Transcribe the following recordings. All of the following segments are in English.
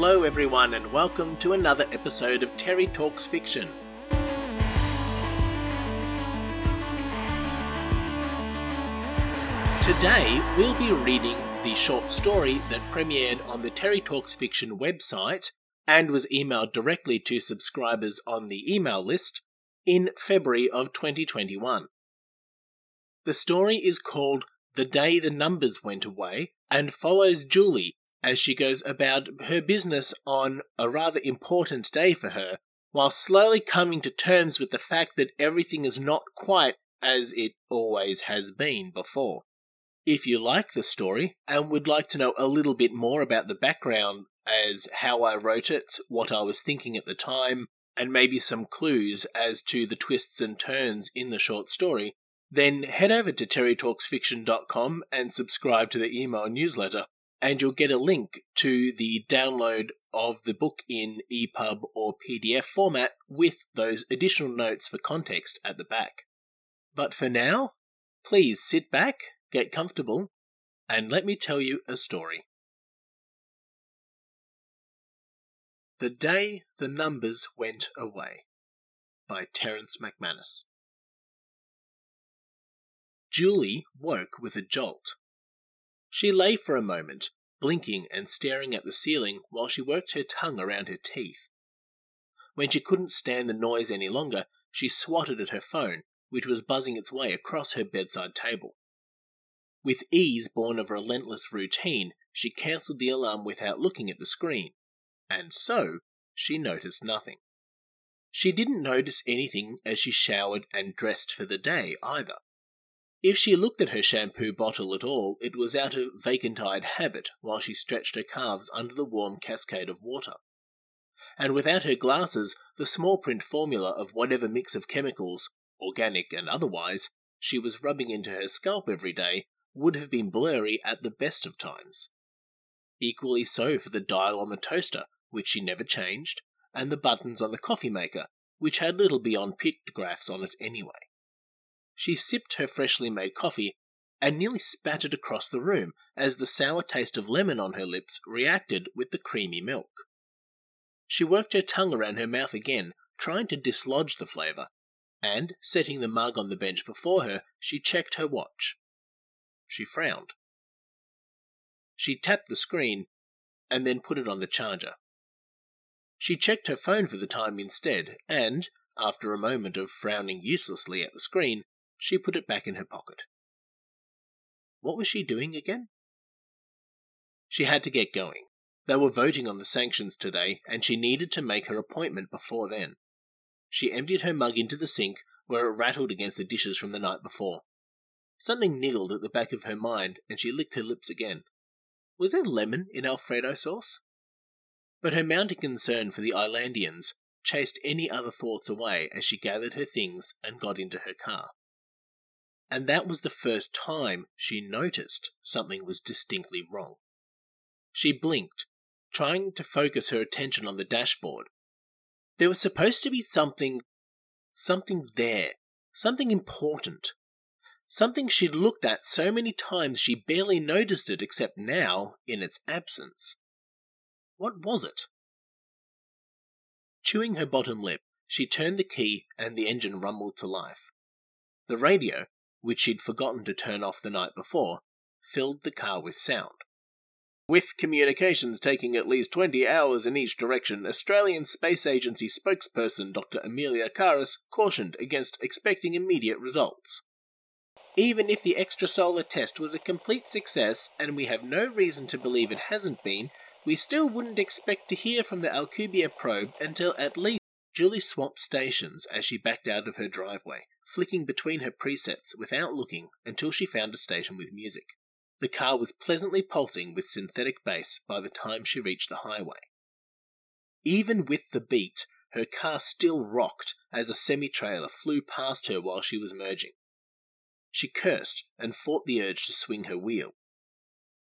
Hello, everyone, and welcome to another episode of Terry Talks Fiction. Today, we'll be reading the short story that premiered on the Terry Talks Fiction website and was emailed directly to subscribers on the email list in February of 2021. The story is called The Day the Numbers Went Away and follows Julie as she goes about her business on a rather important day for her, while slowly coming to terms with the fact that everything is not quite as it always has been before. If you like the story and would like to know a little bit more about the background as how I wrote it, what I was thinking at the time, and maybe some clues as to the twists and turns in the short story, then head over to terrytalksfiction.com and subscribe to the email newsletter and you'll get a link to the download of the book in EPUB or PDF format with those additional notes for context at the back. But for now, please sit back, get comfortable, and let me tell you a story. The Day the Numbers Went Away by Terence McManus. Julie woke with a jolt she lay for a moment, blinking and staring at the ceiling while she worked her tongue around her teeth. When she couldn't stand the noise any longer, she swatted at her phone, which was buzzing its way across her bedside table. With ease born of relentless routine, she cancelled the alarm without looking at the screen, and so she noticed nothing. She didn't notice anything as she showered and dressed for the day either. If she looked at her shampoo bottle at all, it was out of vacant eyed habit while she stretched her calves under the warm cascade of water. And without her glasses, the small print formula of whatever mix of chemicals, organic and otherwise, she was rubbing into her scalp every day would have been blurry at the best of times. Equally so for the dial on the toaster, which she never changed, and the buttons on the coffee maker, which had little beyond pictographs on it anyway. She sipped her freshly made coffee and nearly spattered across the room as the sour taste of lemon on her lips reacted with the creamy milk. She worked her tongue around her mouth again, trying to dislodge the flavour, and, setting the mug on the bench before her, she checked her watch. She frowned. She tapped the screen and then put it on the charger. She checked her phone for the time instead, and, after a moment of frowning uselessly at the screen, she put it back in her pocket. What was she doing again? She had to get going. They were voting on the sanctions today, and she needed to make her appointment before then. She emptied her mug into the sink, where it rattled against the dishes from the night before. Something niggled at the back of her mind, and she licked her lips again. Was there lemon in Alfredo sauce? But her mounting concern for the Islandians chased any other thoughts away as she gathered her things and got into her car and that was the first time she noticed something was distinctly wrong. She blinked, trying to focus her attention on the dashboard. There was supposed to be something. something there, something important. Something she'd looked at so many times she barely noticed it except now in its absence. What was it? Chewing her bottom lip, she turned the key and the engine rumbled to life. The radio, which she'd forgotten to turn off the night before, filled the car with sound. With communications taking at least 20 hours in each direction, Australian Space Agency spokesperson Dr. Amelia Caris cautioned against expecting immediate results. Even if the extrasolar test was a complete success, and we have no reason to believe it hasn't been, we still wouldn't expect to hear from the Alcubierre probe until at least Julie swapped stations as she backed out of her driveway, flicking between her presets without looking until she found a station with music. The car was pleasantly pulsing with synthetic bass by the time she reached the highway. Even with the beat, her car still rocked as a semi trailer flew past her while she was merging. She cursed and fought the urge to swing her wheel.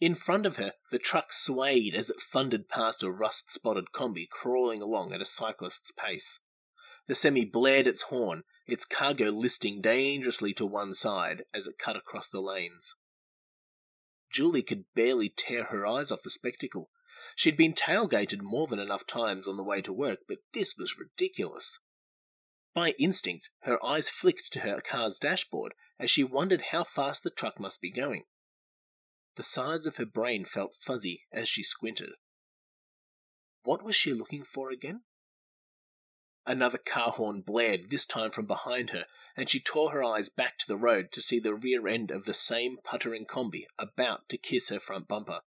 In front of her, the truck swayed as it thundered past a rust spotted combi crawling along at a cyclist's pace. The semi blared its horn, its cargo listing dangerously to one side as it cut across the lanes. Julie could barely tear her eyes off the spectacle, She'd been tailgated more than enough times on the way to work, but this was ridiculous. By instinct, her eyes flicked to her car's dashboard as she wondered how fast the truck must be going. The sides of her brain felt fuzzy as she squinted. What was she looking for again? Another car horn blared, this time from behind her, and she tore her eyes back to the road to see the rear end of the same puttering combi about to kiss her front bumper.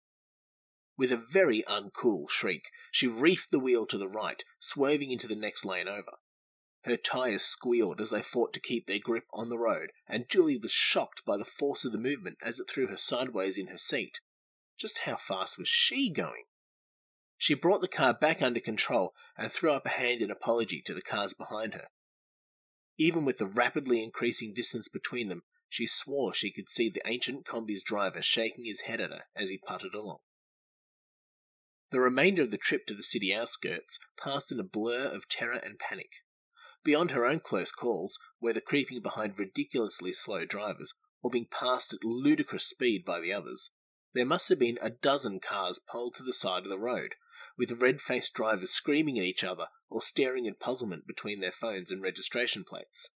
With a very uncool shriek, she reefed the wheel to the right, swerving into the next lane over. Her tyres squealed as they fought to keep their grip on the road, and Julie was shocked by the force of the movement as it threw her sideways in her seat. Just how fast was she going? She brought the car back under control and threw up a hand in apology to the cars behind her. Even with the rapidly increasing distance between them, she swore she could see the ancient combi's driver shaking his head at her as he puttered along. The remainder of the trip to the city outskirts passed in a blur of terror and panic. Beyond her own close calls, whether creeping behind ridiculously slow drivers or being passed at ludicrous speed by the others, there must have been a dozen cars pulled to the side of the road, with red faced drivers screaming at each other or staring in puzzlement between their phones and registration plates.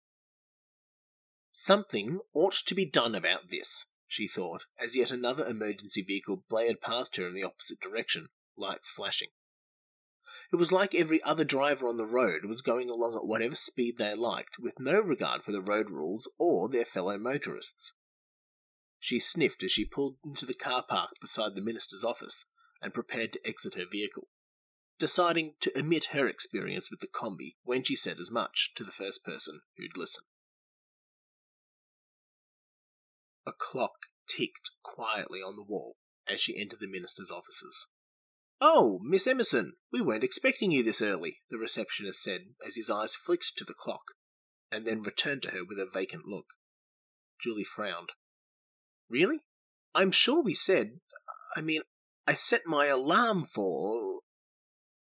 Something ought to be done about this, she thought, as yet another emergency vehicle blared past her in the opposite direction, lights flashing. It was like every other driver on the road was going along at whatever speed they liked, with no regard for the road rules or their fellow motorists. She sniffed as she pulled into the car park beside the minister's office and prepared to exit her vehicle, deciding to omit her experience with the combi when she said as much to the first person who'd listen. A clock ticked quietly on the wall as she entered the minister's offices. Oh, Miss Emerson, we weren't expecting you this early, the receptionist said as his eyes flicked to the clock, and then returned to her with a vacant look. Julie frowned. Really? I'm sure we said. I mean, I set my alarm for.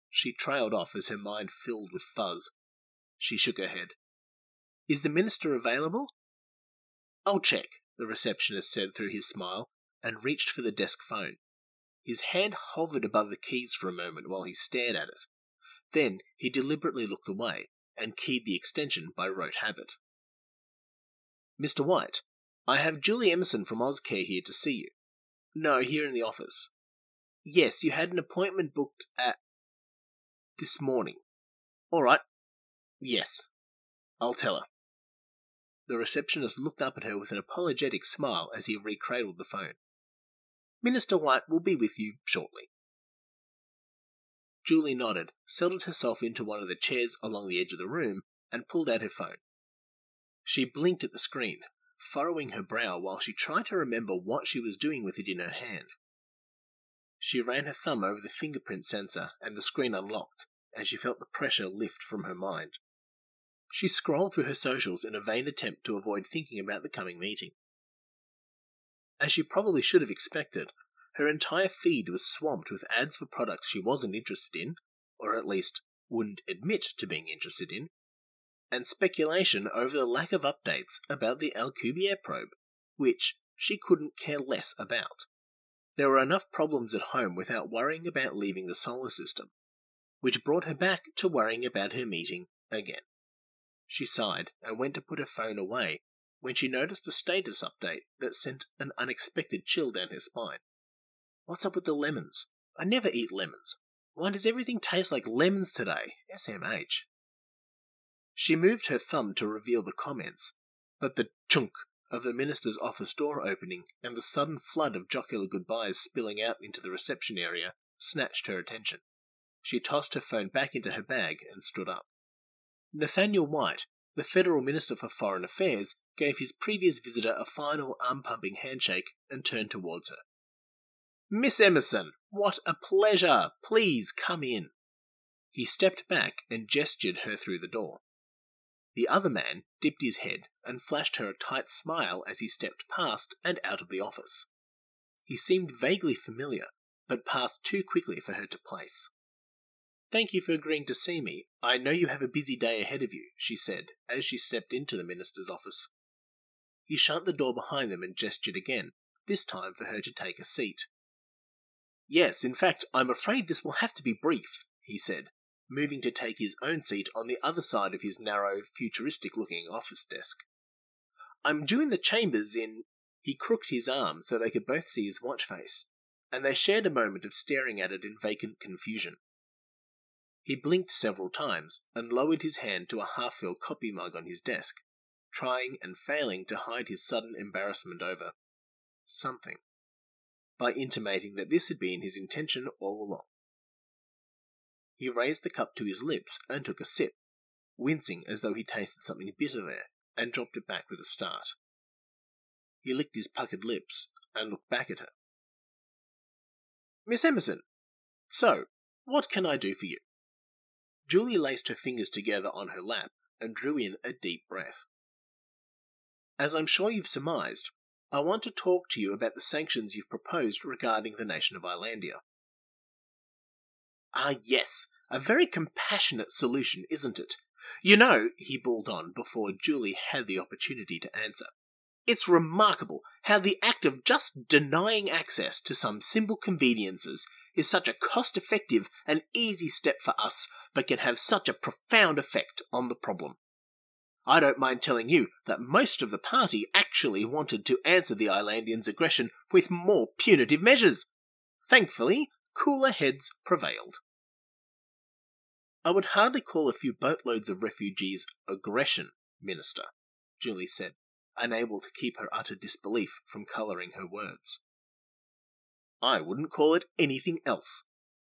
She trailed off as her mind filled with fuzz. She shook her head. Is the minister available? I'll check, the receptionist said through his smile, and reached for the desk phone. His hand hovered above the keys for a moment while he stared at it. Then he deliberately looked away and keyed the extension by rote habit. Mr. White, I have Julie Emerson from Ozcare here to see you. No, here in the office. Yes, you had an appointment booked at. this morning. All right. Yes. I'll tell her. The receptionist looked up at her with an apologetic smile as he recradled the phone. Minister White will be with you shortly. Julie nodded, settled herself into one of the chairs along the edge of the room, and pulled out her phone. She blinked at the screen, furrowing her brow while she tried to remember what she was doing with it in her hand. She ran her thumb over the fingerprint sensor, and the screen unlocked, and she felt the pressure lift from her mind. She scrolled through her socials in a vain attempt to avoid thinking about the coming meeting. As she probably should have expected, her entire feed was swamped with ads for products she wasn't interested in, or at least wouldn't admit to being interested in, and speculation over the lack of updates about the Alcubierre probe, which she couldn't care less about. There were enough problems at home without worrying about leaving the solar system, which brought her back to worrying about her meeting again. She sighed and went to put her phone away when she noticed a status update that sent an unexpected chill down her spine. What's up with the lemons? I never eat lemons. Why does everything taste like lemons today? SMH. She moved her thumb to reveal the comments, but the chunk of the minister's office door opening and the sudden flood of jocular goodbyes spilling out into the reception area snatched her attention. She tossed her phone back into her bag and stood up. Nathaniel White, the Federal Minister for Foreign Affairs, gave his previous visitor a final arm pumping handshake and turned towards her. Miss Emerson, what a pleasure! Please come in. He stepped back and gestured her through the door. The other man dipped his head and flashed her a tight smile as he stepped past and out of the office. He seemed vaguely familiar, but passed too quickly for her to place. Thank you for agreeing to see me. I know you have a busy day ahead of you, she said as she stepped into the minister's office. He shut the door behind them and gestured again, this time for her to take a seat. Yes, in fact, I'm afraid this will have to be brief, he said, moving to take his own seat on the other side of his narrow, futuristic looking office desk. I'm due in the chambers in. He crooked his arm so they could both see his watch face, and they shared a moment of staring at it in vacant confusion. He blinked several times and lowered his hand to a half filled coffee mug on his desk, trying and failing to hide his sudden embarrassment over something by intimating that this had been his intention all along. He raised the cup to his lips and took a sip, wincing as though he tasted something bitter there, and dropped it back with a start. He licked his puckered lips and looked back at her. Miss Emerson, so, what can I do for you? Julie laced her fingers together on her lap and drew in a deep breath. As I'm sure you've surmised, I want to talk to you about the sanctions you've proposed regarding the nation of Islandia. Ah, yes, a very compassionate solution, isn't it? You know, he bawled on before Julie had the opportunity to answer. It's remarkable how the act of just denying access to some simple conveniences is such a cost effective and easy step for us, but can have such a profound effect on the problem. I don't mind telling you that most of the party actually wanted to answer the Islandians' aggression with more punitive measures. Thankfully, cooler heads prevailed. I would hardly call a few boatloads of refugees aggression, Minister, Julie said, unable to keep her utter disbelief from colouring her words. I wouldn't call it anything else,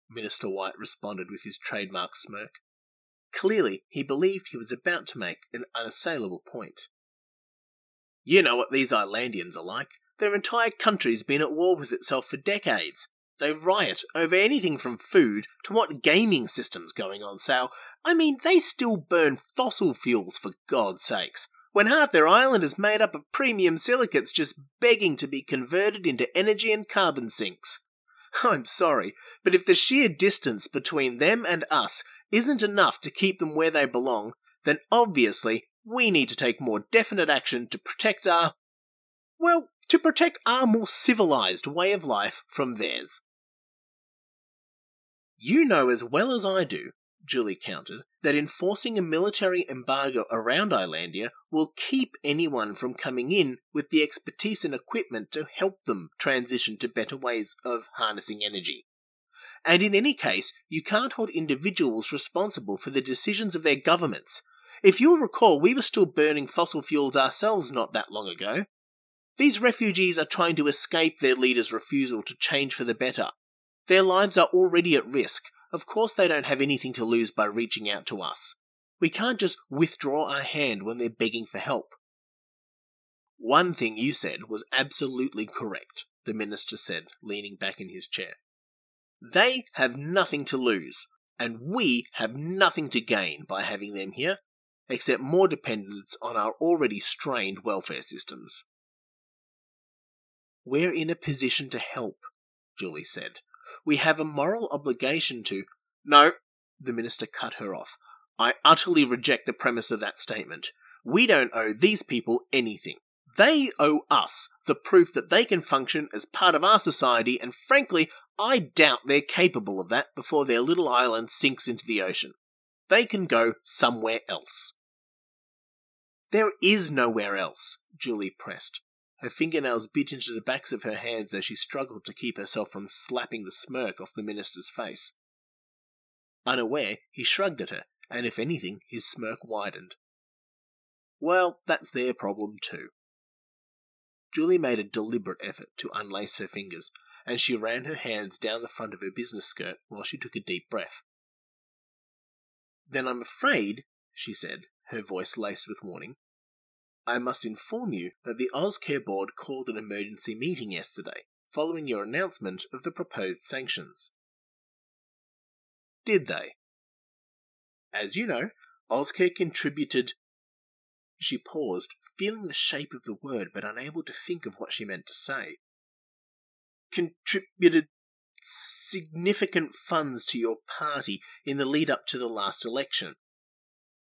Minister White responded with his trademark smirk. Clearly, he believed he was about to make an unassailable point. You know what these Islandians are like. Their entire country's been at war with itself for decades. They riot over anything from food to what gaming system's going on sale. I mean, they still burn fossil fuels for God's sakes, when half their island is made up of premium silicates just begging to be converted into energy and carbon sinks. I'm sorry, but if the sheer distance between them and us isn't enough to keep them where they belong, then obviously we need to take more definite action to protect our. well, to protect our more civilized way of life from theirs. You know as well as I do, Julie countered, that enforcing a military embargo around Islandia will keep anyone from coming in with the expertise and equipment to help them transition to better ways of harnessing energy. And in any case, you can't hold individuals responsible for the decisions of their governments. If you'll recall, we were still burning fossil fuels ourselves not that long ago. These refugees are trying to escape their leader's refusal to change for the better. Their lives are already at risk. Of course, they don't have anything to lose by reaching out to us. We can't just withdraw our hand when they're begging for help. One thing you said was absolutely correct, the minister said, leaning back in his chair. They have nothing to lose, and we have nothing to gain by having them here, except more dependence on our already strained welfare systems. We're in a position to help, Julie said. We have a moral obligation to. No, the minister cut her off. I utterly reject the premise of that statement. We don't owe these people anything. They owe us the proof that they can function as part of our society, and frankly, I doubt they're capable of that before their little island sinks into the ocean. They can go somewhere else. There is nowhere else, Julie pressed. Her fingernails bit into the backs of her hands as she struggled to keep herself from slapping the smirk off the minister's face. Unaware, he shrugged at her, and if anything, his smirk widened. Well, that's their problem too. Julie made a deliberate effort to unlace her fingers, and she ran her hands down the front of her business skirt while she took a deep breath. Then I'm afraid, she said, her voice laced with warning, I must inform you that the Ozcare board called an emergency meeting yesterday, following your announcement of the proposed sanctions. Did they? As you know, Ozcare contributed she paused, feeling the shape of the word but unable to think of what she meant to say. Contributed significant funds to your party in the lead up to the last election.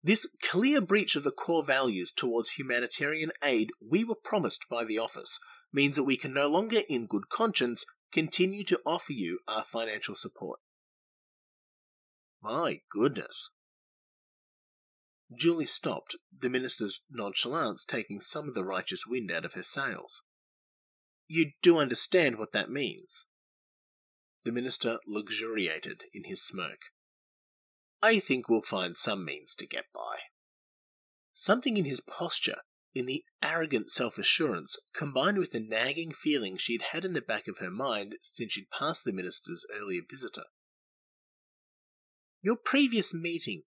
This clear breach of the core values towards humanitarian aid we were promised by the office means that we can no longer, in good conscience, continue to offer you our financial support. My goodness. Julie stopped, the minister's nonchalance taking some of the righteous wind out of her sails. You do understand what that means. The minister luxuriated in his smoke. I think we'll find some means to get by. Something in his posture, in the arrogant self assurance, combined with the nagging feeling she'd had in the back of her mind since she'd passed the minister's earlier visitor. Your previous meeting.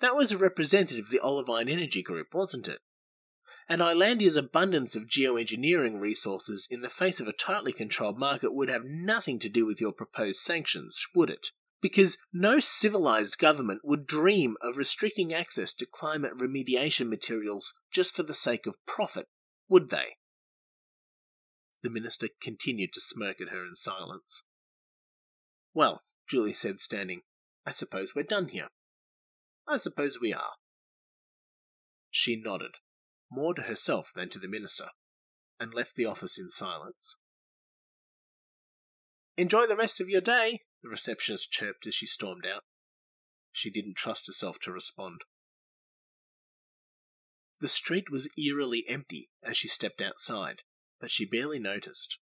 That was a representative of the Olivine Energy Group, wasn't it? And Islandia's abundance of geoengineering resources in the face of a tightly controlled market would have nothing to do with your proposed sanctions, would it? Because no civilized government would dream of restricting access to climate remediation materials just for the sake of profit, would they? The minister continued to smirk at her in silence. Well, Julie said, standing, I suppose we're done here. I suppose we are. She nodded, more to herself than to the minister, and left the office in silence. Enjoy the rest of your day, the receptionist chirped as she stormed out. She didn't trust herself to respond. The street was eerily empty as she stepped outside, but she barely noticed.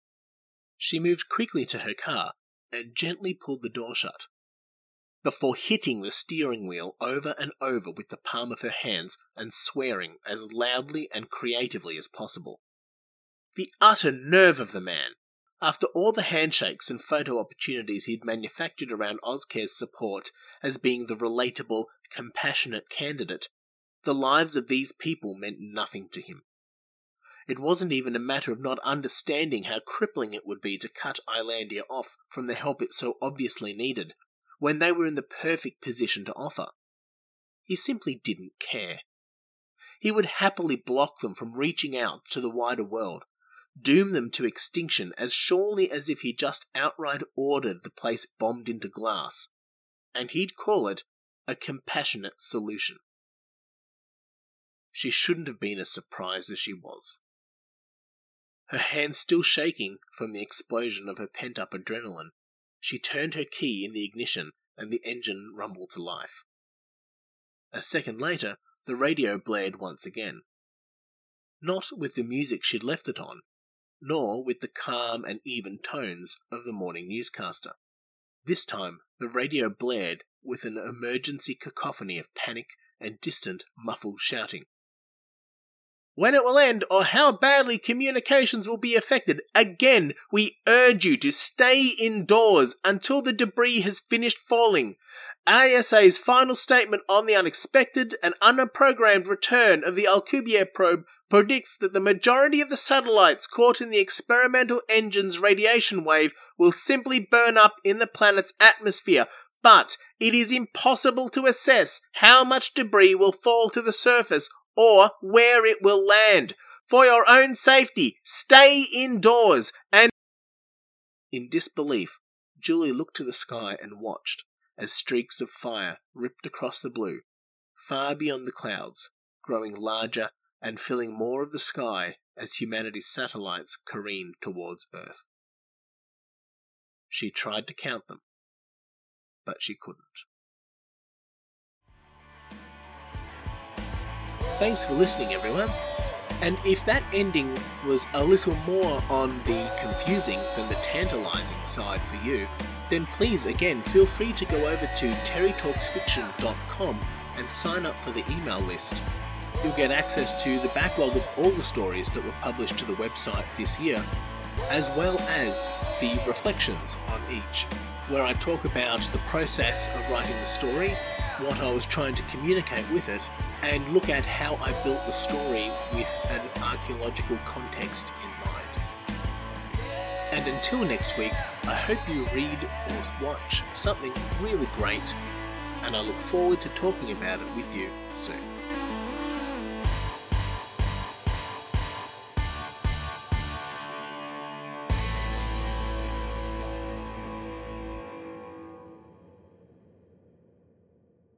She moved quickly to her car and gently pulled the door shut before hitting the steering wheel over and over with the palm of her hands and swearing as loudly and creatively as possible. The utter nerve of the man! After all the handshakes and photo opportunities he'd manufactured around Ozcare's support as being the relatable, compassionate candidate, the lives of these people meant nothing to him. It wasn't even a matter of not understanding how crippling it would be to cut Islandia off from the help it so obviously needed when they were in the perfect position to offer. He simply didn't care. He would happily block them from reaching out to the wider world, doom them to extinction as surely as if he just outright ordered the place bombed into glass, and he'd call it a compassionate solution. She shouldn't have been as surprised as she was. Her hands still shaking from the explosion of her pent up adrenaline, she turned her key in the ignition and the engine rumbled to life. A second later, the radio blared once again. Not with the music she'd left it on, nor with the calm and even tones of the morning newscaster. This time, the radio blared with an emergency cacophony of panic and distant, muffled shouting when it will end, or how badly communications will be affected. Again, we urge you to stay indoors until the debris has finished falling. ISA's final statement on the unexpected and unprogrammed return of the Alcubierre probe predicts that the majority of the satellites caught in the experimental engine's radiation wave will simply burn up in the planet's atmosphere, but it is impossible to assess how much debris will fall to the surface or where it will land. For your own safety, stay indoors and. In disbelief, Julie looked to the sky and watched as streaks of fire ripped across the blue, far beyond the clouds, growing larger and filling more of the sky as humanity's satellites careened towards Earth. She tried to count them, but she couldn't. Thanks for listening, everyone. And if that ending was a little more on the confusing than the tantalizing side for you, then please again feel free to go over to terrytalksfiction.com and sign up for the email list. You'll get access to the backlog of all the stories that were published to the website this year, as well as the reflections on each, where I talk about the process of writing the story, what I was trying to communicate with it, and look at how I built the story with an archaeological context in mind. And until next week, I hope you read or watch something really great, and I look forward to talking about it with you soon.